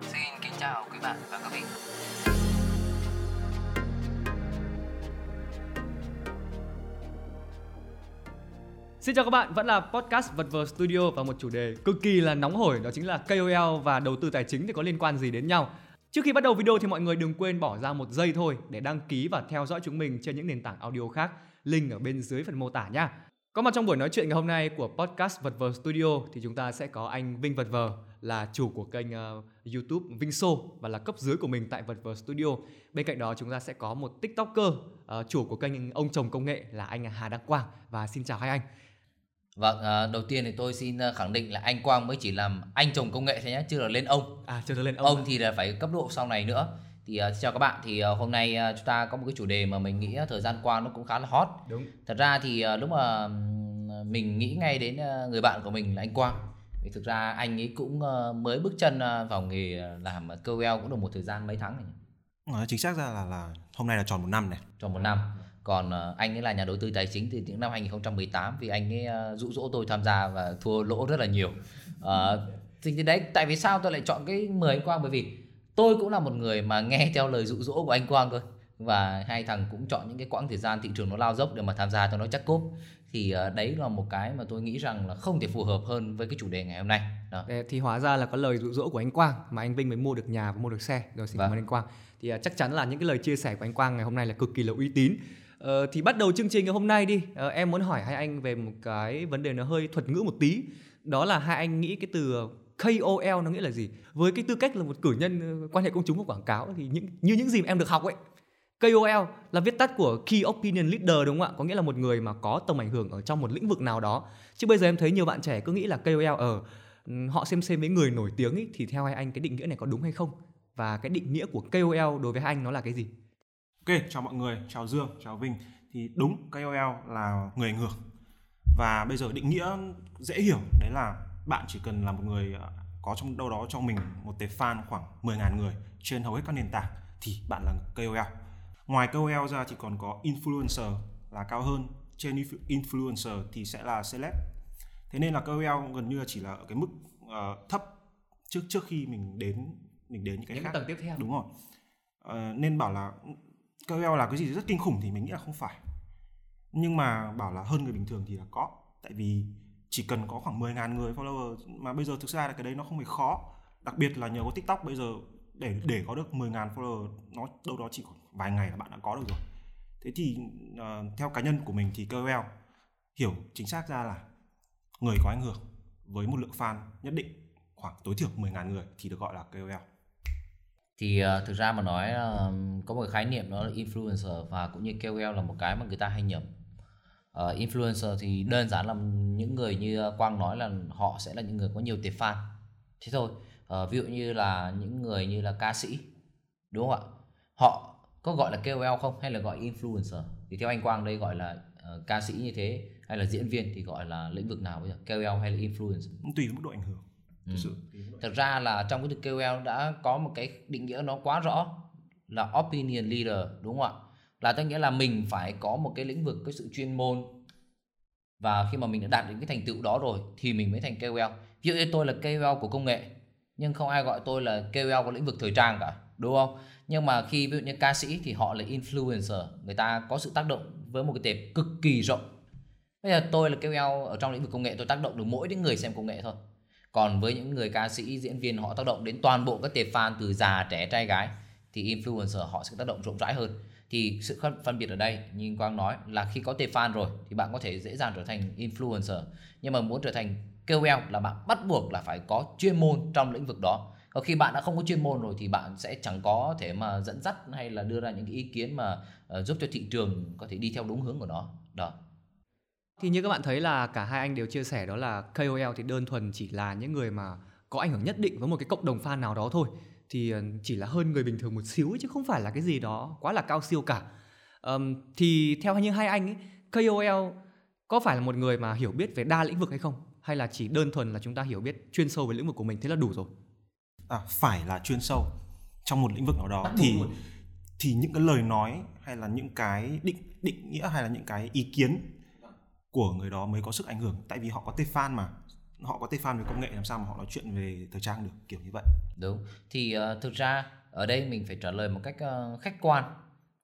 Xin kính chào quý bạn và các vị. Xin chào các bạn, vẫn là podcast Vật vờ Studio và một chủ đề cực kỳ là nóng hổi đó chính là KOL và đầu tư tài chính thì có liên quan gì đến nhau. Trước khi bắt đầu video thì mọi người đừng quên bỏ ra một giây thôi để đăng ký và theo dõi chúng mình trên những nền tảng audio khác. Link ở bên dưới phần mô tả nha. Có mặt trong buổi nói chuyện ngày hôm nay của podcast Vật vờ Studio thì chúng ta sẽ có anh Vinh Vật vờ là chủ của kênh uh, YouTube Vinh Show và là cấp dưới của mình tại Vật vờ Studio. Bên cạnh đó chúng ta sẽ có một TikToker uh, chủ của kênh ông chồng công nghệ là anh Hà Đăng Quang và xin chào hai anh. Vâng, à, đầu tiên thì tôi xin à, khẳng định là anh Quang mới chỉ làm anh chồng công nghệ thôi nhé, chưa là lên ông. À, chưa lên ông. Ông thì là phải cấp độ sau này nữa. Thì uh, chào các bạn, thì uh, hôm nay uh, chúng ta có một cái chủ đề mà mình nghĩ uh, thời gian qua nó cũng khá là hot. Đúng. Thật ra thì uh, lúc mà mình nghĩ ngay đến uh, người bạn của mình là anh Quang. Thì thực ra anh ấy cũng uh, mới bước chân uh, vào nghề làm KOL cũng được một thời gian mấy tháng rồi. À, chính xác ra là là hôm nay là tròn một năm này. Tròn một năm còn uh, anh ấy là nhà đầu tư tài chính từ những năm 2018 vì anh ấy uh, dụ dỗ tôi tham gia và thua lỗ rất là nhiều uh, thì đấy tại vì sao tôi lại chọn cái 10 anh Quang bởi vì tôi cũng là một người mà nghe theo lời dụ dỗ của anh Quang thôi. Và hai thằng cũng chọn những cái quãng thời gian thị trường nó lao dốc để mà tham gia cho nó chắc cốp. Thì uh, đấy là một cái mà tôi nghĩ rằng là không thể phù hợp hơn với cái chủ đề ngày hôm nay. Đó. thì hóa ra là có lời dụ dỗ của anh Quang mà anh Vinh mới mua được nhà và mua được xe. Rồi xin vâng. cảm ơn anh Quang. Thì uh, chắc chắn là những cái lời chia sẻ của anh Quang ngày hôm nay là cực kỳ là uy tín. Ờ, thì bắt đầu chương trình ngày hôm nay đi. Ờ, em muốn hỏi hai anh về một cái vấn đề nó hơi thuật ngữ một tí. Đó là hai anh nghĩ cái từ KOL nó nghĩa là gì với cái tư cách là một cử nhân ờ, quan hệ công chúng và quảng cáo thì những như những gì mà em được học ấy KOL là viết tắt của Key Opinion Leader đúng không ạ? Có nghĩa là một người mà có tầm ảnh hưởng ở trong một lĩnh vực nào đó. Chứ bây giờ em thấy nhiều bạn trẻ cứ nghĩ là KOL ở ờ, họ xem xem với người nổi tiếng ấy, thì theo hai anh cái định nghĩa này có đúng hay không? Và cái định nghĩa của KOL đối với hai anh nó là cái gì? Ok, chào mọi người, chào Dương, chào Vinh. Thì đúng, KOL là người ảnh hưởng. Và bây giờ định nghĩa dễ hiểu, đấy là bạn chỉ cần là một người à, có trong đâu đó trong mình một tệp fan khoảng 10.000 người trên hầu hết các nền tảng thì bạn là KOL. Ngoài KOL ra thì còn có influencer là cao hơn, trên influencer thì sẽ là celeb. Thế nên là KOL gần như là chỉ là ở cái mức uh, thấp trước trước khi mình đến mình đến những cái những khác. tầng tiếp theo. Đúng rồi. Uh, nên bảo là KOL là cái gì rất kinh khủng thì mình nghĩ là không phải nhưng mà bảo là hơn người bình thường thì là có tại vì chỉ cần có khoảng 10.000 người follower mà bây giờ thực ra là cái đấy nó không hề khó. Đặc biệt là nhờ có TikTok bây giờ để để có được 10.000 follower nó đâu đó chỉ khoảng vài ngày là bạn đã có được rồi. Thế thì uh, theo cá nhân của mình thì KOL hiểu chính xác ra là người có ảnh hưởng với một lượng fan nhất định khoảng tối thiểu 10.000 người thì được gọi là KOL thì uh, thực ra mà nói uh, có một khái niệm đó là influencer và cũng như KOL là một cái mà người ta hay nhầm uh, influencer thì đơn giản là những người như Quang nói là họ sẽ là những người có nhiều tệp fan. Thế thôi. Uh, ví dụ như là những người như là ca sĩ đúng không ạ? Họ có gọi là KOL không hay là gọi influencer? Thì theo anh Quang đây gọi là uh, ca sĩ như thế hay là diễn viên thì gọi là lĩnh vực nào bây giờ? KOL hay là influencer? Tùy mức độ ảnh hưởng thực sự. Ừ. thực ra là trong cái từ KOL đã có một cái định nghĩa nó quá rõ là opinion leader đúng không ạ là tôi nghĩa là mình phải có một cái lĩnh vực, cái sự chuyên môn. Và khi mà mình đã đạt đến cái thành tựu đó rồi thì mình mới thành KOL. Ví dụ như tôi là KOL của công nghệ, nhưng không ai gọi tôi là KOL của lĩnh vực thời trang cả, đúng không? Nhưng mà khi ví dụ như ca sĩ thì họ là influencer, người ta có sự tác động với một cái tệp cực kỳ rộng. Bây giờ tôi là KOL ở trong lĩnh vực công nghệ, tôi tác động được mỗi những người xem công nghệ thôi. Còn với những người ca sĩ, diễn viên họ tác động đến toàn bộ các tệp fan từ già, trẻ, trai, gái thì influencer họ sẽ tác động rộng rãi hơn thì sự phân biệt ở đây như quang nói là khi có tệp fan rồi thì bạn có thể dễ dàng trở thành influencer. Nhưng mà muốn trở thành KOL là bạn bắt buộc là phải có chuyên môn trong lĩnh vực đó. Còn khi bạn đã không có chuyên môn rồi thì bạn sẽ chẳng có thể mà dẫn dắt hay là đưa ra những cái ý kiến mà uh, giúp cho thị trường có thể đi theo đúng hướng của nó. Đó. Thì như các bạn thấy là cả hai anh đều chia sẻ đó là KOL thì đơn thuần chỉ là những người mà có ảnh hưởng nhất định với một cái cộng đồng fan nào đó thôi thì ờ, chỉ là hơn người bình thường một xíu chứ không phải là cái gì đó quá là cao siêu cả. Um, thì theo như hai anh ấy KOL có phải là một người mà hiểu biết về đa lĩnh vực hay không? Hay là chỉ đơn thuần là chúng ta hiểu biết chuyên sâu về lĩnh vực của mình thế là đủ rồi? À, phải là chuyên sâu trong một lĩnh vực nào đó. Bắt thì thì những cái lời nói hay là những cái định định nghĩa hay là những cái ý kiến của người đó mới có sức ảnh hưởng. Tại vì họ có tệp fan mà họ có tay fan về công nghệ làm sao mà họ nói chuyện về thời trang được kiểu như vậy. Đúng. Thì uh, thực ra ở đây mình phải trả lời một cách uh, khách quan.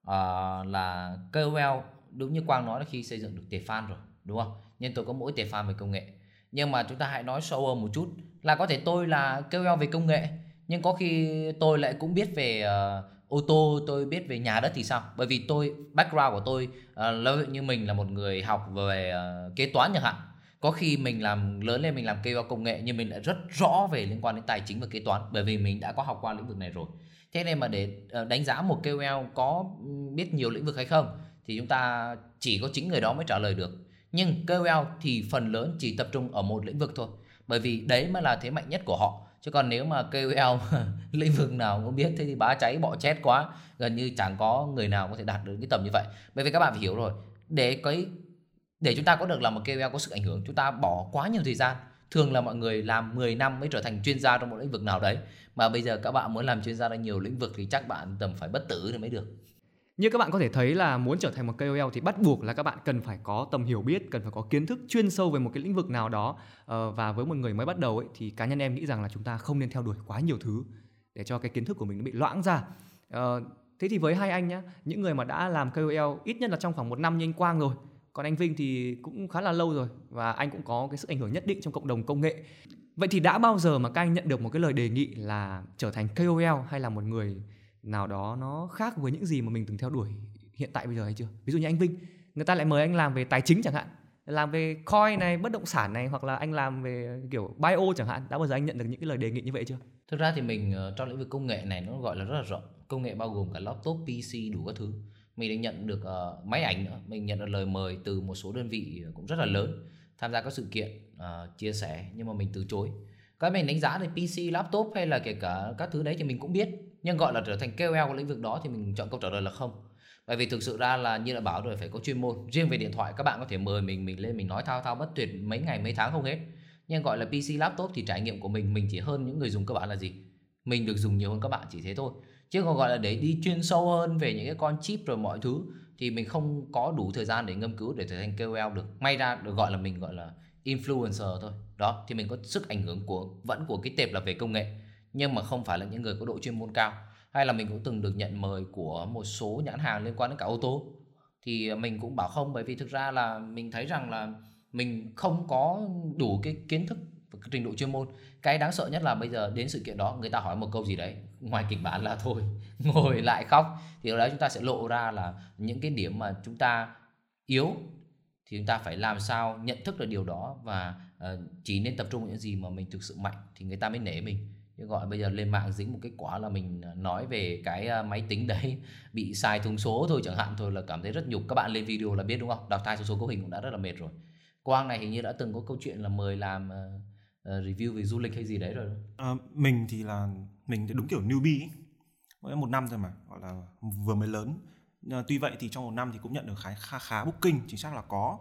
Uh, là KOL đúng như Quang nói là khi xây dựng được tệp fan rồi đúng không? Nhưng tôi có mỗi tệp fan về công nghệ. Nhưng mà chúng ta hãy nói sâu hơn một chút là có thể tôi là KOL về công nghệ nhưng có khi tôi lại cũng biết về uh, ô tô tôi biết về nhà đất thì sao? Bởi vì tôi background của tôi uh, như mình là một người học về uh, kế toán chẳng hạn có khi mình làm, lớn lên mình làm kêu công nghệ nhưng mình lại rất rõ về liên quan đến tài chính và kế toán, bởi vì mình đã có học qua lĩnh vực này rồi. Thế nên mà để ờ, đánh giá một KOL có biết nhiều lĩnh vực hay không thì chúng ta chỉ có chính người đó mới trả lời được. Nhưng KOL thì phần lớn chỉ tập trung ở một lĩnh vực thôi, bởi vì đấy mới là thế mạnh nhất của họ. Chứ còn nếu mà KOL lĩnh vực nào cũng biết thế thì bá cháy, bọ chết quá, gần như chẳng có người nào có thể đạt được cái tầm như vậy. Bởi vì các bạn phải hiểu rồi, để cái để chúng ta có được là một KOL có sức ảnh hưởng chúng ta bỏ quá nhiều thời gian thường là mọi người làm 10 năm mới trở thành chuyên gia trong một lĩnh vực nào đấy mà bây giờ các bạn muốn làm chuyên gia trong nhiều lĩnh vực thì chắc bạn tầm phải bất tử thì mới được như các bạn có thể thấy là muốn trở thành một KOL thì bắt buộc là các bạn cần phải có tầm hiểu biết, cần phải có kiến thức chuyên sâu về một cái lĩnh vực nào đó. Ờ, và với một người mới bắt đầu ấy thì cá nhân em nghĩ rằng là chúng ta không nên theo đuổi quá nhiều thứ để cho cái kiến thức của mình nó bị loãng ra. Ờ, thế thì với hai anh nhá, những người mà đã làm KOL ít nhất là trong khoảng một năm như anh Quang rồi, còn anh Vinh thì cũng khá là lâu rồi và anh cũng có cái sức ảnh hưởng nhất định trong cộng đồng công nghệ. Vậy thì đã bao giờ mà các anh nhận được một cái lời đề nghị là trở thành KOL hay là một người nào đó nó khác với những gì mà mình từng theo đuổi hiện tại bây giờ hay chưa? Ví dụ như anh Vinh, người ta lại mời anh làm về tài chính chẳng hạn, làm về coin này, bất động sản này, hoặc là anh làm về kiểu bio chẳng hạn. Đã bao giờ anh nhận được những cái lời đề nghị như vậy chưa? Thực ra thì mình ờ, trong lĩnh vực công nghệ này nó gọi là rất là rộng. Công nghệ bao gồm cả laptop pc đủ các thứ mình đã nhận được uh, máy ảnh nữa. Mình nhận được lời mời từ một số đơn vị cũng rất là lớn tham gia các sự kiện uh, chia sẻ nhưng mà mình từ chối. Cái mình đánh giá thì pc laptop hay là kể cả các thứ đấy thì mình cũng biết nhưng gọi là trở thành KOL của lĩnh vực đó thì mình chọn câu trả lời là không. Bởi vì thực sự ra là như đã bảo rồi phải có chuyên môn. Riêng về điện thoại các bạn có thể mời mình mình lên mình nói thao thao bất tuyệt mấy ngày mấy tháng không hết. Nhưng gọi là PC laptop thì trải nghiệm của mình mình chỉ hơn những người dùng cơ bản là gì? Mình được dùng nhiều hơn các bạn chỉ thế thôi chứ còn gọi là để đi chuyên sâu hơn về những cái con chip rồi mọi thứ, thì mình không có đủ thời gian để ngâm cứu để trở thành KOL được. May ra được gọi là mình gọi là influencer thôi. Đó, thì mình có sức ảnh hưởng của, vẫn của cái tệp là về công nghệ, nhưng mà không phải là những người có độ chuyên môn cao. Hay là mình cũng từng được nhận mời của một số nhãn hàng liên quan đến cả ô tô. Thì mình cũng bảo không, bởi vì thực ra là mình thấy rằng là mình không có đủ cái kiến thức và cái trình độ chuyên môn cái đáng sợ nhất là bây giờ đến sự kiện đó người ta hỏi một câu gì đấy ngoài kịch bản là thôi ngồi lại khóc. Thì đó chúng ta sẽ lộ ra là những cái điểm mà chúng ta yếu thì chúng ta phải làm sao nhận thức được điều đó và uh, chỉ nên tập trung vào những gì mà mình thực sự mạnh thì người ta mới nể mình. Chứ gọi bây giờ lên mạng dính một cái quả là mình ờ, nói về cái ờ, máy tính đấy bị sai thông số thôi chẳng hạn thôi là cảm thấy rất nhục. Các bạn lên video là biết đúng không? Đọc thai số số cấu hình cũng đã rất là mệt rồi. Quang này hình như đã từng có câu chuyện là mời làm uh, Ờ, review về du lịch hay gì đấy rồi à, mình thì là mình thì đúng kiểu newbie ấy. mỗi một năm thôi mà gọi là vừa mới lớn. À, tuy vậy thì trong một năm thì cũng nhận được khá khá, khá booking chính xác là có.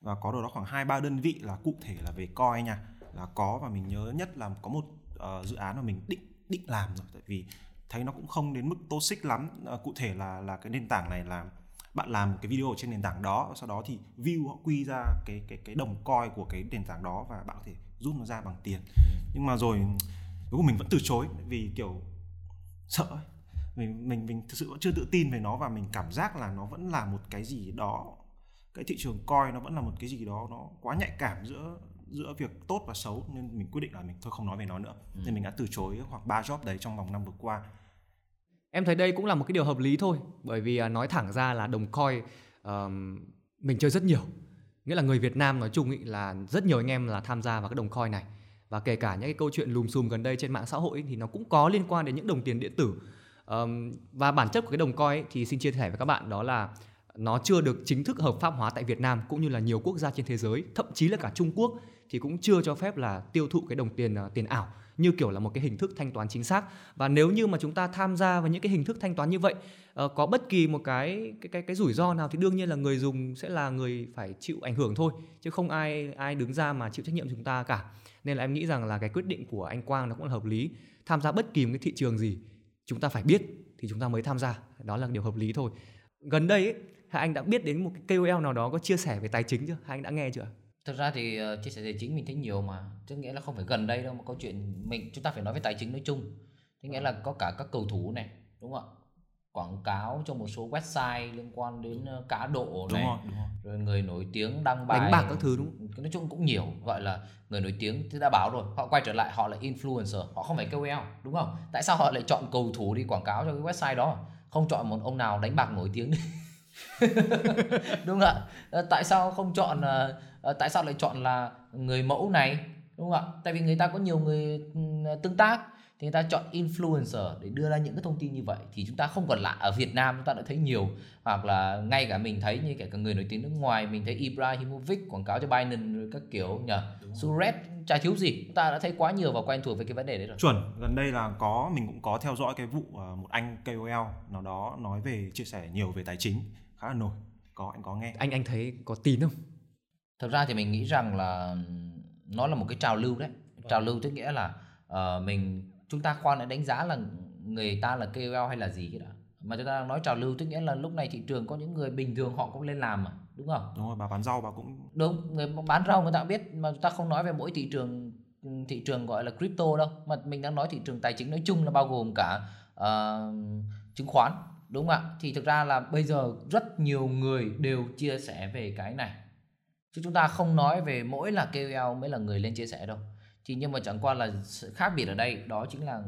Và có đâu đó khoảng hai ba đơn vị là cụ thể là về coi nha. Là có và mình nhớ nhất là có một uh, dự án mà mình định định làm rồi. Tại vì thấy nó cũng không đến mức toxic lắm. À, cụ thể là là cái nền tảng này là bạn làm một cái video ở trên nền tảng đó, sau đó thì view họ quy ra cái cái cái đồng coi của cái nền tảng đó và bạn có thể rút nó ra bằng tiền nhưng mà rồi, cuối cùng mình vẫn từ chối vì kiểu sợ ấy. mình mình mình thực sự vẫn chưa tự tin về nó và mình cảm giác là nó vẫn là một cái gì đó, cái thị trường coi nó vẫn là một cái gì đó nó quá nhạy cảm giữa giữa việc tốt và xấu, nên mình quyết định là mình thôi không nói về nó nữa ừ. nên mình đã từ chối khoảng 3 job đấy trong vòng năm vừa qua em thấy đây cũng là một cái điều hợp lý thôi bởi vì à, nói thẳng ra là đồng coin uh, mình chơi rất nhiều. Nghĩa là người Việt Nam nói chung ý là rất nhiều anh em là tham gia vào cái đồng coin này. Và kể cả những cái câu chuyện lùm xùm gần đây trên mạng xã hội ý, thì nó cũng có liên quan đến những đồng tiền điện tử. Um, và bản chất của cái đồng coin ý, thì xin chia sẻ với các bạn đó là nó chưa được chính thức hợp pháp hóa tại Việt Nam cũng như là nhiều quốc gia trên thế giới thậm chí là cả Trung Quốc thì cũng chưa cho phép là tiêu thụ cái đồng tiền uh, tiền ảo như kiểu là một cái hình thức thanh toán chính xác. Và nếu như mà chúng ta tham gia vào những cái hình thức thanh toán như vậy uh, có bất kỳ một cái cái cái cái rủi ro nào thì đương nhiên là người dùng sẽ là người phải chịu ảnh hưởng thôi chứ không ai ai đứng ra mà chịu trách nhiệm chúng ta cả. Nên là em nghĩ rằng là cái quyết định của anh Quang nó cũng là hợp lý. Tham gia bất kỳ một cái thị trường gì chúng ta phải biết thì chúng ta mới tham gia. Đó là điều hợp lý thôi. Gần đây ấy, anh đã biết đến một cái KOL nào đó có chia sẻ về tài chính chưa? Hai anh đã nghe chưa? Thực ra thì uh, chia sẻ tài chính mình thấy nhiều mà. Chứ nghĩa là không phải gần đây đâu mà câu chuyện mình chúng ta phải nói về tài chính nói chung. Thế nghĩa là có cả các cầu thủ này đúng không ạ? Quảng cáo cho một số website liên quan đến ờ, cá độ này đúng rồi, đúng rồi. rồi người nổi tiếng đăng bài đánh bạc các thứ đúng nói chung cũng nhiều gọi là người nổi tiếng thì đã báo rồi họ quay trở lại họ là influencer họ không phải KOL đúng không? Tại sao họ lại chọn cầu thủ đi quảng cáo cho cái website đó? Không chọn một ông nào đánh bạc nổi tiếng đi đúng không ạ? Ờ, tại sao không chọn uh, tại sao lại chọn là người mẫu này? Đúng không ạ? Tại vì người ta có nhiều người ừ, tương tác thì người ta chọn influencer để đưa ra những cái thông tin như vậy thì chúng ta không còn lạ ở Việt Nam chúng ta đã thấy nhiều. Hoặc là ngay cả mình thấy như cả người nổi tiếng nước ngoài mình thấy Ibrahimovic quảng cáo cho Binance rồi các kiểu nhờ Suret chả thiếu gì chúng ta đã thấy quá nhiều và quen thuộc với cái vấn đề đấy rồi. Chuẩn gần đây là có mình cũng có theo dõi cái vụ ờ, một anh KOL nào đó nói về chia sẻ nhiều về tài chính khá là nổi. Có anh có nghe? Anh anh thấy có tin không? Thực ra thì mình nghĩ rằng là nó là một cái trào lưu đấy. Trào lưu tức nghĩa là uh, mình chúng ta khoan lại đánh giá là người ta là KOL hay là gì cái đã mà chúng ta đang nói trào lưu tức nghĩa là lúc này thị trường có những người bình thường họ cũng lên làm mà đúng không? Đúng rồi bà bán rau bà cũng đúng người bán rau người ta biết mà chúng ta không nói về mỗi thị trường thị trường gọi là crypto đâu. Mà mình đang nói thị trường tài chính nói chung là bao gồm cả uh, chứng khoán đúng không ạ? Thì thực ra là bây giờ rất nhiều người đều chia sẻ về cái này. Chứ chúng ta không nói về mỗi là KOL mới là người lên chia sẻ đâu. Thì nhưng mà chẳng qua là sự khác biệt ở đây, đó chính là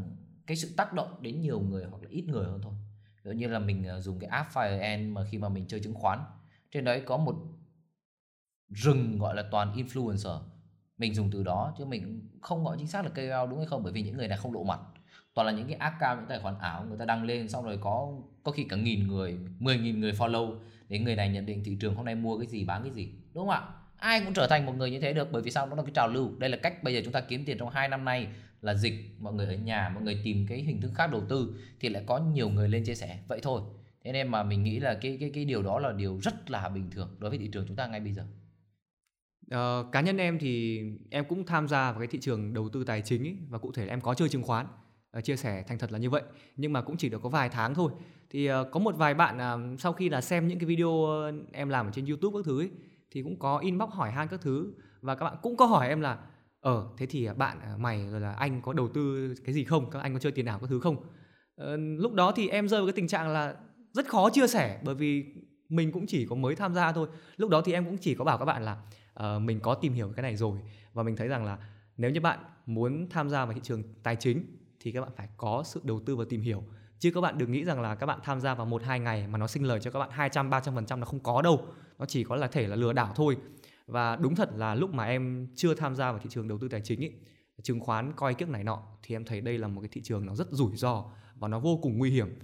cái sự tác động đến nhiều người hoặc là ít người hơn thôi. Ví như là mình ờ, dùng cái app FireN mà khi mà mình chơi chứng khoán, trên đấy có một rừng gọi là toàn influencer. Mình dùng từ đó chứ mình không gọi chính xác là KOL đúng hay không, bởi vì những người này không lộ mặt toàn là những cái account những tài khoản ảo người ta đăng lên xong rồi có có khi cả nghìn người mười nghìn người follow để người này nhận định thị trường hôm nay mua cái gì bán cái gì đúng không ạ? Ai cũng trở thành một người như thế được bởi vì sao? Nó là cái trào lưu. Đây là cách bây giờ chúng ta kiếm tiền trong hai năm nay là dịch mọi người ở nhà mọi người tìm cái hình thức khác đầu tư thì lại có nhiều người lên chia sẻ. Vậy thôi. Thế nên mà mình nghĩ là cái cái cái điều đó là điều rất là bình thường đối với thị trường chúng ta ngay bây giờ. Uh, cá nhân em thì em cũng tham gia vào cái thị trường đầu tư tài chính ấy, và cụ thể là em có chơi chứng khoán. Ờ, chia sẻ thành thật là như vậy. Nhưng mà cũng chỉ được có vài tháng thôi. Thì ờ, có một vài bạn ờ, sau khi là xem những cái video em làm ở trên youtube các thứ ấy, thì cũng có inbox hỏi han các thứ. Và các bạn cũng có hỏi em là ờ thế thì bạn mày rồi là anh có đầu tư cái gì không? Các anh có chơi tiền ảo các thứ không? Ờ, lúc đó thì em rơi vào cái tình trạng là rất khó chia sẻ bởi vì mình cũng chỉ có mới tham gia thôi. Lúc đó thì em cũng chỉ có bảo các bạn là uh, mình có tìm hiểu cái này rồi. Và mình thấy rằng là nếu như bạn muốn tham gia vào thị trường tài chính thì các bạn phải có sự đầu tư và tìm hiểu. Chứ các bạn đừng nghĩ rằng là các bạn tham gia vào một hai ngày mà nó sinh lời cho các bạn 200 300 phần trăm nó không có đâu. Nó chỉ có là thể là lừa đảo thôi. Và đúng thật là lúc mà em chưa tham gia vào thị trường đầu tư tài chính ý, chứng khoán coi kiếp này nọ thì em thấy đây là một cái thị trường nó rất rủi ro và nó vô cùng nguy hiểm.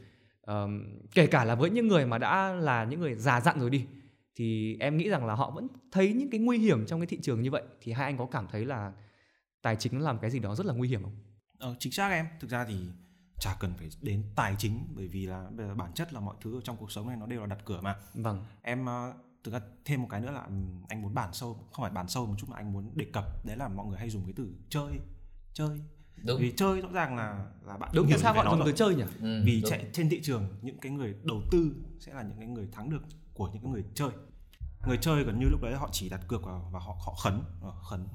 Um, kể cả là với những người mà đã là những người già dặn rồi đi thì em nghĩ rằng là họ vẫn thấy những cái nguy hiểm trong cái thị trường như vậy thì hai anh có cảm thấy là tài chính làm cái gì đó rất là nguy hiểm không? Ờ, chính xác em. Thực ra thì chả cần phải đến tài chính bởi vì là bây giờ bản chất là mọi thứ ở trong cuộc sống này nó đều là đặt cửa mà. Vâng. Em uh, thực ra thêm một cái nữa là anh muốn bản sâu không phải bản sâu một chút mà anh muốn đề cập đấy là mọi người hay dùng cái từ chơi chơi. Đúng. vì chơi rõ ràng là là bạn đúng tại sao họ dùng từ chơi nhỉ? Ừ, vì chạy trên thị trường những cái người đầu tư sẽ là những cái người thắng được của những cái người chơi. Người chơi gần như lúc đấy họ chỉ đặt cược vào và họ họ khấn khấn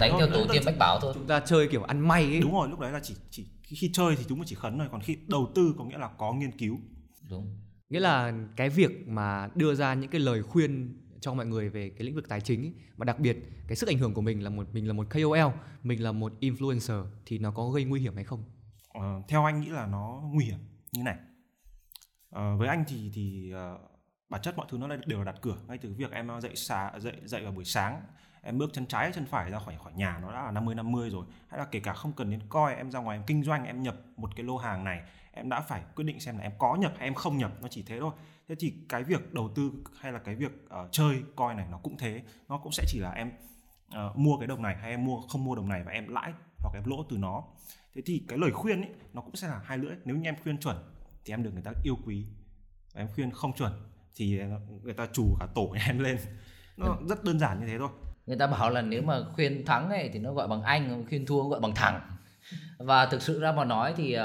đánh theo tổ tiên bách bảo thôi. chúng ta chơi kiểu ăn may ấy. Đúng rồi lúc đấy là chỉ chỉ khi chơi thì chúng mới chỉ khấn thôi còn khi đầu tư có nghĩa là có nghiên cứu. Đúng. Nghĩa là cái việc mà đưa ra những cái lời khuyên cho mọi người về cái lĩnh vực tài chính ấy, và đặc biệt cái sức ảnh hưởng của mình là một mình là một KOL mình là một influencer thì nó có gây nguy hiểm hay không? Ờ, theo anh nghĩ là nó nguy hiểm như này. Ờ, với anh thì thì uh, bản chất mọi thứ nó đều là đặt cửa ngay từ việc em dậy sáng dậy dậy vào buổi sáng em bước chân trái chân phải ra khỏi khỏi nhà nó đã là 50 50 rồi. Hay là kể cả không cần đến coi em ra ngoài em kinh doanh em nhập một cái lô hàng này em đã phải quyết định xem là em có nhập hay em không nhập nó chỉ thế thôi. Thế thì cái việc đầu tư hay là cái việc uh, chơi coi này nó cũng thế. Nó cũng sẽ chỉ là em uh, mua cái đồng này hay em mua không mua đồng này và em lãi hoặc em lỗ từ nó. Thế thì cái lời khuyên ấy nó cũng sẽ là hai lưỡi. Nếu như em khuyên chuẩn thì em được người ta yêu quý. Và em khuyên không chuẩn thì người ta chủ cả tổ em lên. Nó rất đơn giản như thế thôi người ta bảo là nếu mà khuyên thắng ấy thì nó gọi bằng anh khuyên thua gọi bằng thẳng. Và thực sự ra mà nói thì uh,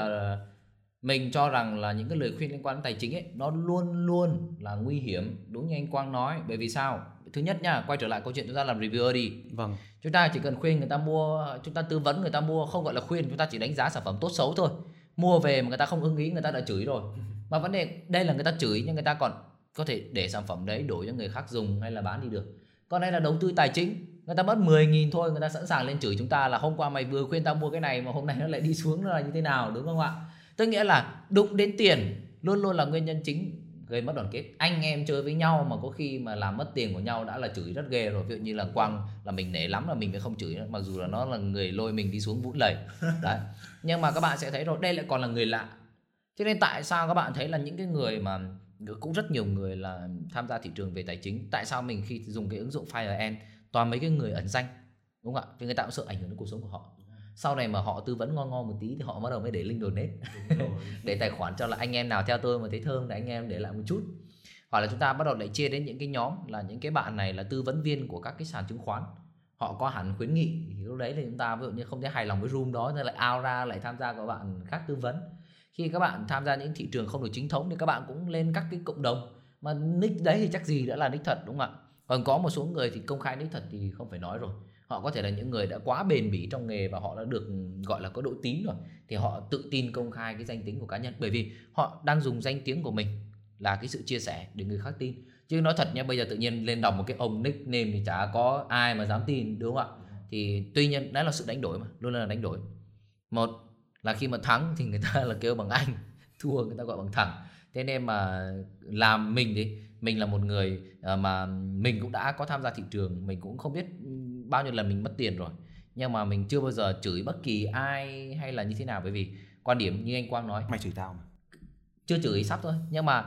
mình cho rằng là những cái lời khuyên liên quan đến tài chính ấy nó luôn luôn là nguy hiểm đúng như anh Quang nói. Bởi vì sao? Thứ nhất nha quay trở lại câu chuyện chúng ta làm reviewer đi. Vâng. Chúng ta chỉ cần khuyên người ta mua chúng ta tư vấn người ta mua không gọi là khuyên chúng ta chỉ đánh giá sản phẩm tốt xấu thôi. Mua về mà người ta không ưng ý người ta đã chửi rồi. Mà vấn đề đây là người ta chửi nhưng người ta còn có thể để sản phẩm đấy đổi cho người khác dùng hay là bán đi được còn đây là đầu tư tài chính. Người ta mất 10.000 thôi người ta sẵn sàng lên chửi chúng ta là hôm qua mày vừa khuyên tao mua cái này mà hôm nay nó lại đi xuống nó là như thế nào đúng không ạ? Tức nghĩa là đụng đến tiền luôn luôn là nguyên nhân chính gây mất đoàn kết. Anh em chơi với nhau mà có khi mà làm mất tiền của nhau đã là chửi rất ghê rồi. Ví dụ như là quang là mình nể lắm là mình phải không chửi nữa, mặc dù là nó là người lôi mình đi xuống vũng lầy. Đấy. Nhưng mà các bạn sẽ thấy rồi đây lại còn là người lạ. Cho nên tại sao các bạn thấy là những cái người mà cũng rất nhiều người là tham gia thị trường về tài chính. Tại sao mình khi dùng cái ứng dụng FireEnd toàn mấy cái người ẩn danh đúng không ạ? Vì người ta cũng sợ ảnh hưởng đến cuộc sống của họ. Sau này mà họ tư vấn ngon ngon một tí thì họ bắt đầu mới để link donate để tài khoản cho là anh em nào theo tôi mà thấy thơm thì anh em để lại một chút. Hoặc là chúng ta bắt đầu lại chia đến những cái nhóm là những cái bạn này là tư vấn viên của các cái sàn chứng khoán. Họ có hẳn khuyến nghị thì lúc đấy thì chúng ta ví dụ như không thấy hài lòng với room đó thì lại out ra lại tham gia của bạn khác tư vấn khi các bạn tham gia những thị trường không được chính thống thì các bạn cũng lên các cái cộng đồng. Mà nick đấy thì chắc gì đã là nick thật, đúng không ạ? Còn có một số người thì công khai nick thật thì không phải nói rồi. Họ có thể là những người đã quá bền bỉ trong nghề và họ đã được, gọi là, có độ tín rồi, thì họ tự tin công khai cái danh tính của cá nhân. Bởi vì họ đang dùng danh tiếng của mình là cái sự chia sẻ để người khác tin. Chứ nói thật nhé bây giờ tự nhiên lên đọc một cái ông nickname thì chả có ai mà dám tin, đúng không ạ? Thì tuy nhiên đó là sự đánh đổi mà luôn là đánh đổi. Một là khi mà thắng thì người ta là kêu bằng anh thua người ta gọi bằng thẳng. Thế nên mà làm mình thì mình là một người à, mà mình cũng đã có tham gia thị trường mình cũng không biết bao nhiêu lần mình mất tiền rồi. Nhưng mà mình chưa bao giờ chửi bất kỳ ai hay là như thế nào bởi vì quan điểm như anh Quang nói mày chửi tao mà. Chưa chửi sắp thôi nhưng mà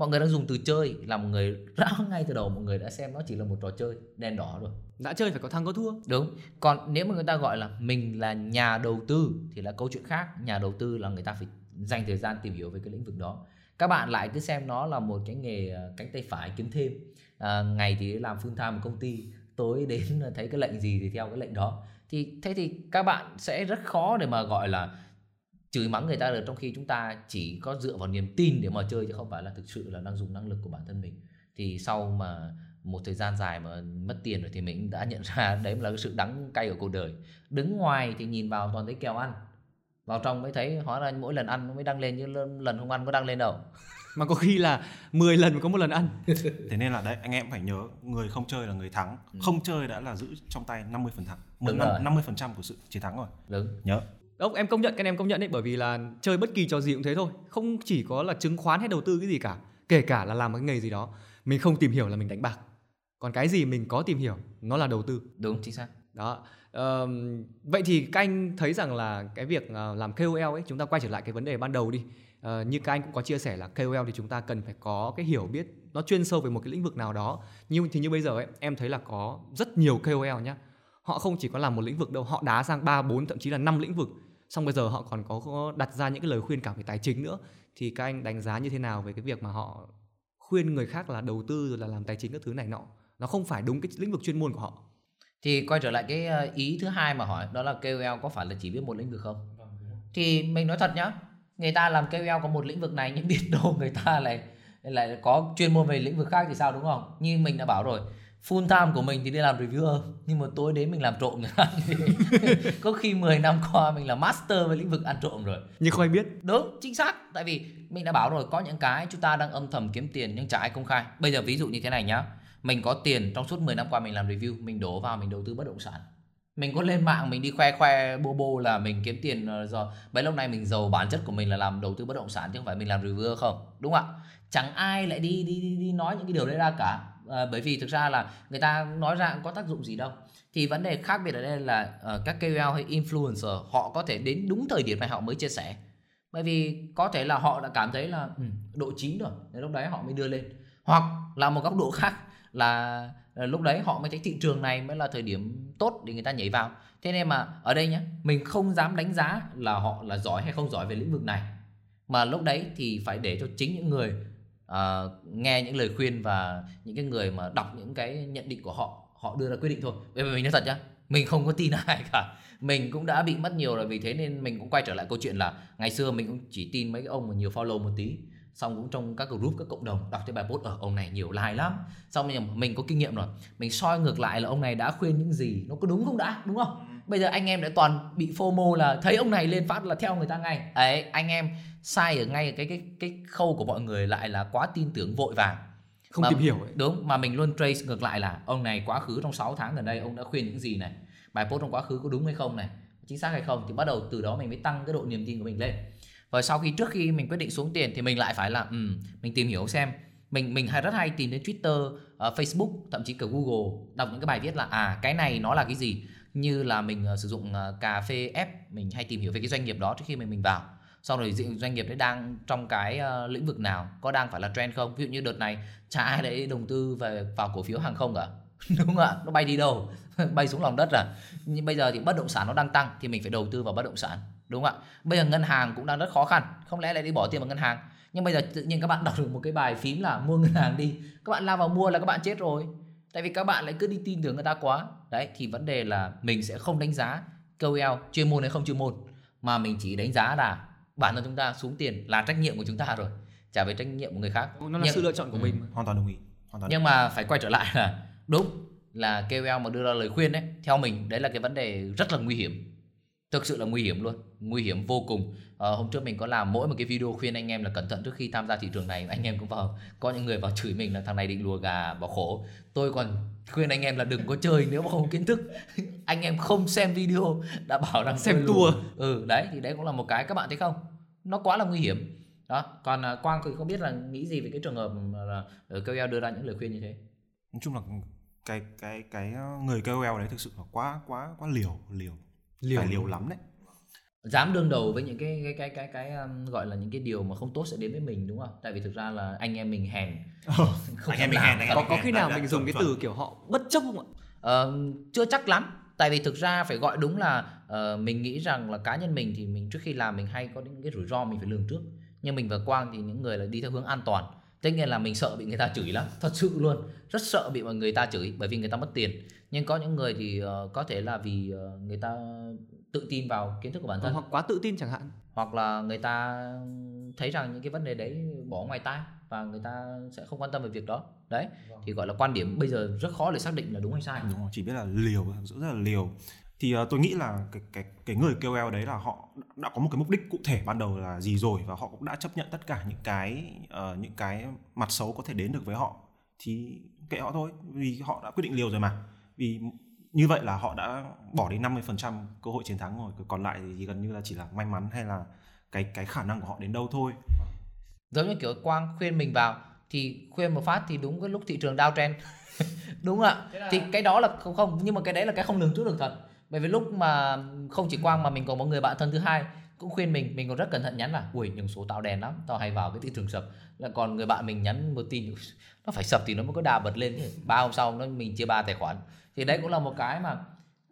mọi người đang dùng từ chơi là một người rõ ngay từ đầu mọi người đã xem nó chỉ là một trò chơi đen đỏ rồi đã chơi phải có thắng có thua. Đúng. Còn nếu mà người ta gọi là mình là nhà đầu tư thì là câu chuyện khác. Nhà đầu tư là người ta phải dành thời gian tìm hiểu về cái lĩnh vực đó. Các bạn lại cứ xem nó là một cái nghề ờ, cánh tay phải kiếm thêm. À, ngày thì làm full time một công ty tối đến thấy cái lệnh gì thì theo cái lệnh đó. Thì thế thì các bạn sẽ rất khó để mà gọi là chửi mắng người ta được trong khi chúng ta chỉ có dựa vào niềm tin để mà chơi chứ không phải là thực sự là đang dùng năng lực của bản thân mình. Thì sau mà một thời gian dài mà mất tiền rồi thì mình đã nhận ra đấy là cái sự đắng cay của cuộc đời. Đứng ngoài thì nhìn vào toàn thấy kèo ăn. Vào trong mới thấy hóa ra mỗi lần ăn mới đăng lên chứ lần không ăn có đăng lên đâu. Mà có khi là 10 lần có một lần ăn. Thế nên là đấy anh em phải nhớ người không chơi là người thắng. Ừ. không chơi đã là giữ trong tay 50 phần thắng năm mươi phần trăm của sự chiến thắng rồi. Đúng. Nhớ Đúng, em công nhận cái em công nhận đấy bởi vì là chơi bất kỳ trò gì cũng thế thôi. Không chỉ có là chứng khoán hay đầu tư cái gì cả kể cả là làm cái nghề gì đó mình không tìm hiểu là mình đánh bạc. Còn cái gì mình có tìm hiểu nó là đầu tư. Đúng chính xác. Đó uh, vậy thì các anh thấy rằng là cái việc uh, làm KOL ấy chúng ta quay trở lại cái vấn đề ban đầu đi. Uh, như các anh cũng có chia sẻ là KOL thì chúng ta cần phải có cái hiểu biết nó chuyên sâu về một cái lĩnh vực nào đó. Nhưng thì như bây giờ ấy em thấy là có rất nhiều KOL nhá. Họ không chỉ có làm một lĩnh vực đâu họ đá sang ba bốn thậm chí là năm lĩnh vực xong bây giờ họ còn có đặt ra những cái lời khuyên cả về tài chính nữa. Thì các anh đánh giá như thế nào về cái việc mà họ khuyên người khác là đầu tư rồi là làm tài chính các thứ này nọ? Nó không phải đúng cái lĩnh vực chuyên môn của họ. Thì quay trở lại cái ờ, ý thứ hai mà hỏi đó là KOL có phải là chỉ biết một lĩnh vực không? Thì mình nói thật nhá người ta làm KOL có một lĩnh vực này nhưng biết đâu người ta lại lại có chuyên môn về lĩnh vực khác thì sao đúng không? Như mình đã bảo rồi full time của mình thì đi làm reviewer. Nhưng mà tối đến mình làm trộm có khi 10 năm qua mình là master về lĩnh vực ăn trộm rồi. Nhưng không ai biết. Đúng chính xác. Tại vì mình đã bảo rồi có những cái chúng ta đang âm thầm kiếm tiền nhưng chả ai công khai. Bây giờ ví dụ như thế này nhá. Mình có tiền trong suốt 10 năm qua mình làm review mình đổ vào mình đầu tư bất động sản. Mình có lên mạng mình đi khoe khoe bô bô là mình kiếm tiền rồi bấy lâu nay mình giàu bản chất của mình là làm đầu tư bất động sản chứ không phải mình làm reviewer không? Đúng không ạ? Chẳng ai lại đi đi đi, đi nói những cái điều đấy ra cả à, bởi vì thực ra là người ta nói ra cũng có tác dụng gì đâu. Thì vấn đề khác biệt ở đây là uh, các KOL hay influencer họ có thể đến đúng thời điểm này họ mới chia sẻ. Bởi vì có thể là họ đã cảm thấy là ừ, độ chín rồi nên lúc đấy họ mới đưa lên. Hoặc là một góc độ khác là ờ, lúc đấy họ mới thấy thị trường này mới là thời điểm tốt để người ta nhảy vào. Thế nên mà ở đây nhé mình không dám đánh giá là họ là giỏi hay không giỏi về lĩnh vực này. Mà lúc đấy thì phải để cho chính những người uh, nghe những lời khuyên và những cái người mà đọc những cái nhận định của họ họ đưa ra quyết định thôi. Bởi vì mình nói thật nhá mình không có tin ai cả. Mình cũng đã bị mất nhiều rồi vì thế nên mình cũng quay trở lại câu chuyện là ngày xưa mình cũng chỉ tin mấy cái ông mà nhiều follow một tí. Xong cũng trong các group các cộng đồng đọc thấy bài post ở ông này nhiều like lắm. Xong mình mình có kinh nghiệm rồi. Mình soi ngược lại là ông này đã khuyên những gì nó có đúng không đã đúng không? Bây giờ anh em đã toàn bị fomo là thấy ông này lên phát là theo người ta ngay. Ấy anh em sai ở ngay cái cái cái khâu của mọi người lại là quá tin tưởng vội vàng. Không mà, tìm hiểu ấy. đúng mà mình luôn trace ngược lại là ông này quá khứ trong 6 tháng gần đây ông đã khuyên những gì này? Bài post trong quá khứ có đúng hay không này? Chính xác hay không? Thì bắt đầu từ đó mình mới tăng cái độ niềm tin của mình lên. Và sau khi trước khi mình quyết định xuống tiền thì mình lại phải là um, mình tìm hiểu xem. Mình mình hay rất hay tìm đến Twitter, uh, Facebook, thậm chí cả Google đọc những cái bài viết là à cái này nó là cái gì như là mình uh, sử dụng uh, cà phê ép mình hay tìm hiểu về cái doanh nghiệp đó trước khi mình mình vào. Sau rồi doanh nghiệp đấy đang trong cái uh, lĩnh vực nào có đang phải là trend không? Ví dụ như đợt này chả ai đấy đầu tư về vào cổ phiếu hàng không cả. Đúng không ạ? Nó bay đi đâu? Bay xuống lòng đất à? Nhưng bây giờ thì bất động sản nó đang tăng thì mình phải đầu tư vào bất động sản. Đúng không ạ? Bây giờ ngân hàng cũng đang rất khó khăn. Không lẽ lại đi bỏ tiền vào ngân hàng? Nhưng bây giờ tự nhiên các bạn đọc được một cái bài phím là mua ngân hàng đi các bạn lao vào mua là các bạn chết rồi tại vì các bạn lại cứ đi tin tưởng người ta quá. Đấy thì vấn đề là mình sẽ không đánh giá KOL chuyên môn hay không chuyên môn mà mình chỉ đánh giá là bản thân chúng ta xuống tiền là trách nhiệm của chúng ta rồi trả về trách nhiệm của người khác. Nó là nhưng, sự lựa chọn của ừ, mình hoàn toàn đồng ý hoàn toàn nhưng mà phải quay trở lại là đúng là KOL mà đưa ra lời khuyên đấy theo mình đấy là cái vấn đề rất là nguy hiểm thực sự là nguy hiểm luôn nguy hiểm vô cùng. À, hôm trước mình có làm mỗi một cái video khuyên anh em là cẩn thận trước khi tham gia thị trường này. Anh em cũng vào có những người vào chửi mình là thằng này định lùa gà bỏ khổ. Tôi còn khuyên anh em là đừng có chơi nếu mà không kiến thức. Anh em không xem video đã bảo rằng xem tour ừ đấy thì đấy cũng là một cái. Các bạn thấy không? Nó quá là nguy hiểm. Đó còn uh, quang thì không biết là nghĩ gì về cái trường hợp là KOL đưa ra những lời khuyên như thế? Nói chung là cái cái cái người KOL đấy thực sự là quá quá quá liều liều liều phải liều lắm đấy dám đương đầu với những cái cái cái cái cái um, gọi là những cái điều mà không tốt sẽ đến với mình đúng không? Tại vì thực ra là anh em mình hèn. không anh em mình hèn, anh có có khi nào mình dùng cái từ kiểu họ bất chấp không ạ? Ờ, chưa chắc lắm. Tại vì thực ra phải gọi đúng là uh, mình nghĩ rằng là cá nhân mình thì mình trước khi làm mình hay có những cái rủi ro mình phải lường trước. Nhưng mình và Quang thì những người là đi theo hướng an toàn tất nhiên là mình sợ bị người ta chửi lắm thật sự luôn rất sợ bị mọi người ta chửi bởi vì người ta mất tiền nhưng có những người thì uh, có thể là vì uh, người ta tự tin vào kiến thức của bản thân. hoặc quá tự tin chẳng hạn. Hoặc là người ta thấy rằng những cái vấn đề đấy bỏ ngoài tai và người ta sẽ không quan tâm về việc đó. Đấy vâng. thì gọi là quan điểm bây giờ rất khó để xác định là đúng hay sai. Đúng chỉ biết là liều rất là liều. Thì uh, tôi nghĩ là cái cái cái người KOL đấy là họ đã có một cái mục đích cụ thể ban đầu là gì rồi và họ cũng đã chấp nhận tất cả những cái uh, những cái mặt xấu có thể đến được với họ. Thì kệ họ thôi vì họ đã quyết định liều rồi mà vì như vậy là họ đã bỏ đi 50% cơ hội chiến thắng rồi. Còn lại thì gần như là chỉ là may mắn hay là cái cái khả năng của họ đến đâu thôi. Giống như kiểu quang khuyên mình vào thì khuyên một phát thì đúng cái lúc thị trường downtrend đúng không ạ là... thì cái đó là không không nhưng mà cái đấy là cái không lường trước được thật. Bởi vì lúc mà không chỉ quang mà mình còn một người bạn thân thứ hai cũng khuyên mình mình còn rất cẩn thận nhắn là ui những số tao đèn lắm tao hay vào cái thị trường sập. Là còn người bạn mình nhắn một tin nó phải sập thì nó mới có đà bật lên. Ba hôm sau nó mình chia ba tài khoản thì đấy cũng là một cái mà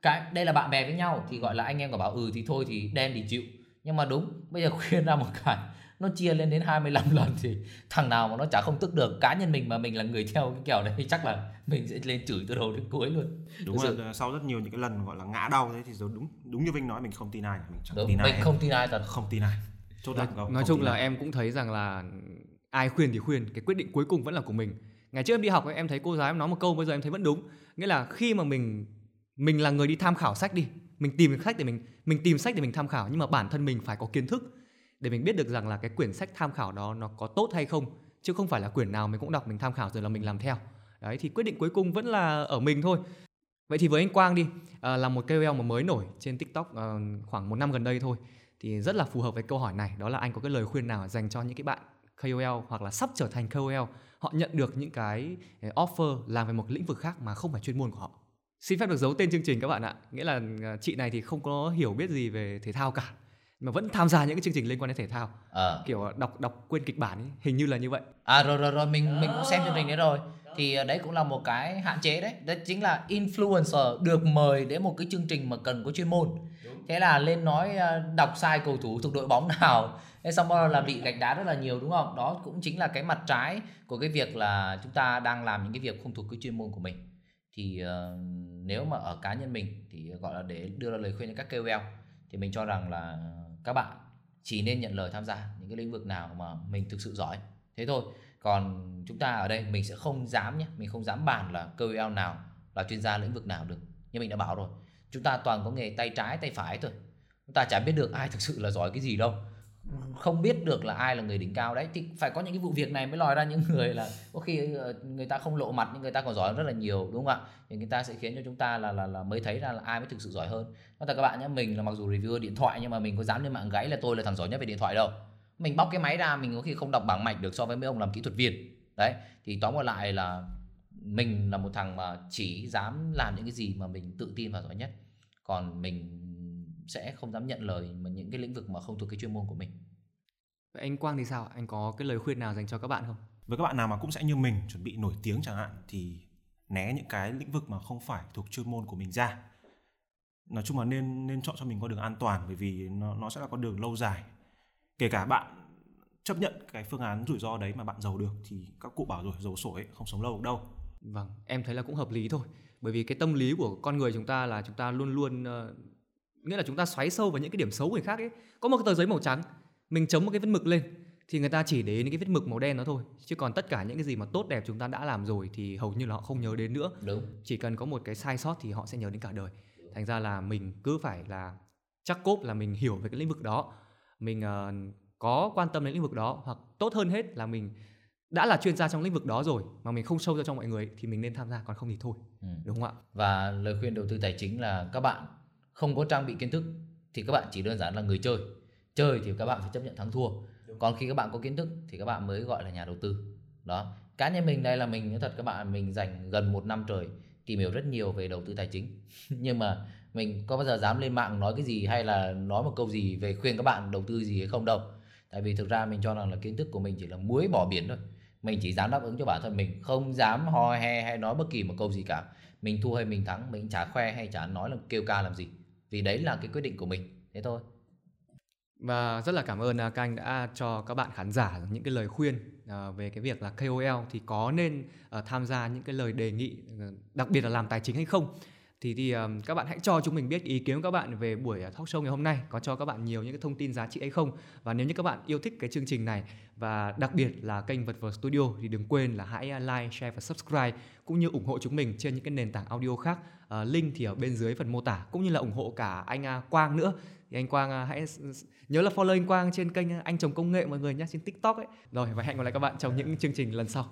cái đây là bạn bè với nhau thì gọi là anh em có bảo ừ thì thôi thì đen thì chịu. Nhưng mà đúng bây giờ khuyên ra một cái nó chia lên đến 25 lần thì thằng nào mà nó chả không tức được cá nhân mình mà mình là người theo cái kèo này thì chắc là mình sẽ lên chửi từ đầu đến cuối luôn. Đúng rồi sau rất nhiều những cái lần gọi là ngã đau thế thì đúng đúng như Vinh nói mình không tin ai mình chẳng đúng, tin ai mình không tin ai thật. Không tin ai. Chốt nói, nói chung là ai. em cũng thấy rằng là ai khuyên thì khuyên cái quyết định cuối cùng vẫn là của mình ngày trước em đi học ấy, em thấy cô giáo em nói một câu bây giờ em thấy vẫn đúng. Nghĩa là khi mà mình mình là người đi tham khảo sách đi mình tìm sách để mình mình tìm sách để mình tham khảo nhưng mà bản thân mình phải có kiến thức để mình biết được rằng là cái quyển sách tham khảo đó nó có tốt hay không chứ không phải là quyển nào mình cũng đọc mình tham khảo rồi là mình làm theo. Đấy thì quyết định cuối cùng vẫn là ở mình thôi. Vậy thì với anh Quang đi à, là một KOL mà mới nổi trên TikTok à, khoảng một năm gần đây thôi thì rất là phù hợp với câu hỏi này đó là anh có cái lời khuyên nào dành cho những cái bạn KOL hoặc là sắp trở thành KOL họ nhận được những cái ờ, offer làm về một lĩnh vực khác mà không phải chuyên môn của họ. Xin phép được giấu tên chương trình các bạn ạ. Nghĩa là chị này thì không có hiểu biết gì về thể thao cả mà vẫn tham gia những cái chương trình liên quan đến thể thao. À. kiểu đọc đọc quên kịch bản ấy, hình như là như vậy. À rồi rồi rồi mình mình cũng xem chương trình đấy rồi. Thì ờ, đấy cũng là một cái hạn chế đấy. Đó chính là influencer được mời đến một cái chương trình mà cần có chuyên môn. Thế là lên nói ờ, đọc sai cầu thủ thuộc đội bóng nào thế xong rồi là bị gạch đá rất là nhiều đúng không? Đó cũng chính là cái mặt trái của cái việc là chúng ta đang làm những cái việc không thuộc cái chuyên môn của mình. Thì uh, nếu mà ở cá nhân mình thì ờ, gọi là để đưa ra lời khuyên cho các KOL thì mình cho rằng là các bạn chỉ nên nhận lời tham gia những cái lĩnh vực nào mà mình thực sự giỏi. Thế thôi. Còn chúng ta ở đây mình sẽ không dám nhé mình không dám bàn là KOL nào là chuyên gia lĩnh vực nào được như mình đã bảo rồi. Chúng ta toàn có nghề tay trái tay phải thôi. Chúng ta chả biết được ai thực sự là giỏi cái gì đâu không biết được là ai là người đỉnh cao đấy. Thì phải có những cái vụ việc này mới lòi ra những người là có khi ờ, người ta không lộ mặt nhưng người ta còn giỏi rất là nhiều, đúng không ạ? Thì người ta sẽ khiến cho chúng ta là là là mới thấy ra là ai mới thực sự giỏi hơn. Nói thật các bạn nhé mình là mặc dù reviewer điện thoại nhưng mà mình có dám lên mạng gáy là tôi là thằng giỏi nhất về điện thoại đâu. Mình bóc cái máy ra, mình có khi không đọc bảng mạch được so với mấy ông làm kỹ thuật viên. Đấy, thì tóm lại là mình là một thằng mà chỉ dám làm những cái gì mà mình tự tin và giỏi nhất. Còn mình sẽ không dám nhận lời mà những cái lĩnh vực mà không thuộc cái chuyên môn của mình Vậy anh Quang thì sao? Anh có cái lời khuyên nào dành cho các bạn không? Với các bạn nào mà cũng sẽ như mình chuẩn bị nổi tiếng chẳng hạn thì né những cái lĩnh vực mà không phải thuộc chuyên môn của mình ra. Nói chung là nên nên chọn cho mình con đường an toàn bởi vì nó nó sẽ là con đường lâu dài. Kể cả bạn chấp nhận cái phương án rủi ro đấy mà bạn giàu được thì các cụ bảo rồi giàu sổi không sống lâu được đâu. Vâng, em thấy là cũng hợp lý thôi. Bởi vì cái tâm lý của con người chúng ta là chúng ta luôn luôn uh, nghĩa là chúng ta xoáy sâu vào những cái điểm xấu của người khác ấy. Có một cái tờ giấy màu trắng, mình chống một cái vết mực lên thì người ta chỉ để những cái vết mực màu đen đó thôi. Chứ còn tất cả những cái gì mà tốt đẹp chúng ta đã làm rồi thì hầu như là họ không nhớ đến nữa. Đúng. Chỉ cần có một cái sai sót thì họ sẽ nhớ đến cả đời. Thành ra là mình cứ phải là chắc cốp là mình hiểu về cái lĩnh vực đó. Mình uh, có quan tâm đến lĩnh vực đó hoặc tốt hơn hết là mình đã là chuyên gia trong lĩnh vực đó rồi mà mình không sâu ra trong mọi người thì mình nên tham gia còn không thì thôi. Ừ. đúng không ạ? Và lời khuyên đầu tư tài chính là các bạn không có trang bị kiến thức thì các bạn chỉ đơn giản là người chơi. Chơi thì các bạn phải chấp nhận thắng thua. Còn khi các bạn có kiến thức thì các bạn mới gọi là nhà đầu tư. Đó. Cá nhân mình đây là mình nói thật các bạn mình dành gần một năm trời tìm hiểu rất nhiều về đầu tư tài chính. Nhưng mà mình có bao giờ dám lên mạng nói cái gì hay là nói một câu gì về khuyên các bạn đầu tư gì hay không đâu. Tại vì thực ra mình cho rằng là kiến thức của mình chỉ là muối bỏ biển thôi. Mình chỉ dám đáp ứng cho bản thân mình không dám ho he hay nói bất kỳ một câu gì cả. Mình thua hay mình thắng mình chả khoe hay chả nói là kêu ca làm gì vì đấy là cái quyết định của mình. Thế thôi. Và rất là cảm ơn à, các anh đã cho các bạn khán giả những cái lời khuyên à, về cái việc là KOL thì có nên à, tham gia những cái lời đề nghị đặc biệt là làm tài chính hay không thì thì ờ, các bạn hãy cho chúng mình biết ý kiến của các bạn về buổi ờ, talk show ngày hôm nay có cho các bạn nhiều những cái thông tin giá trị hay không? Và nếu như các bạn yêu thích cái chương trình này và đặc biệt là kênh vật vờ studio thì đừng quên là hãy ờ, like share và subscribe cũng như ủng hộ chúng mình trên những cái nền tảng audio khác. Uh, link thì ở bên dưới phần mô tả cũng như là ủng hộ cả anh Quang nữa. Thì anh Quang hãy nhớ là follow anh Quang trên kênh anh chồng công nghệ mọi người nhé trên TikTok ấy. Rồi và hẹn gặp lại các bạn trong những chương trình lần sau.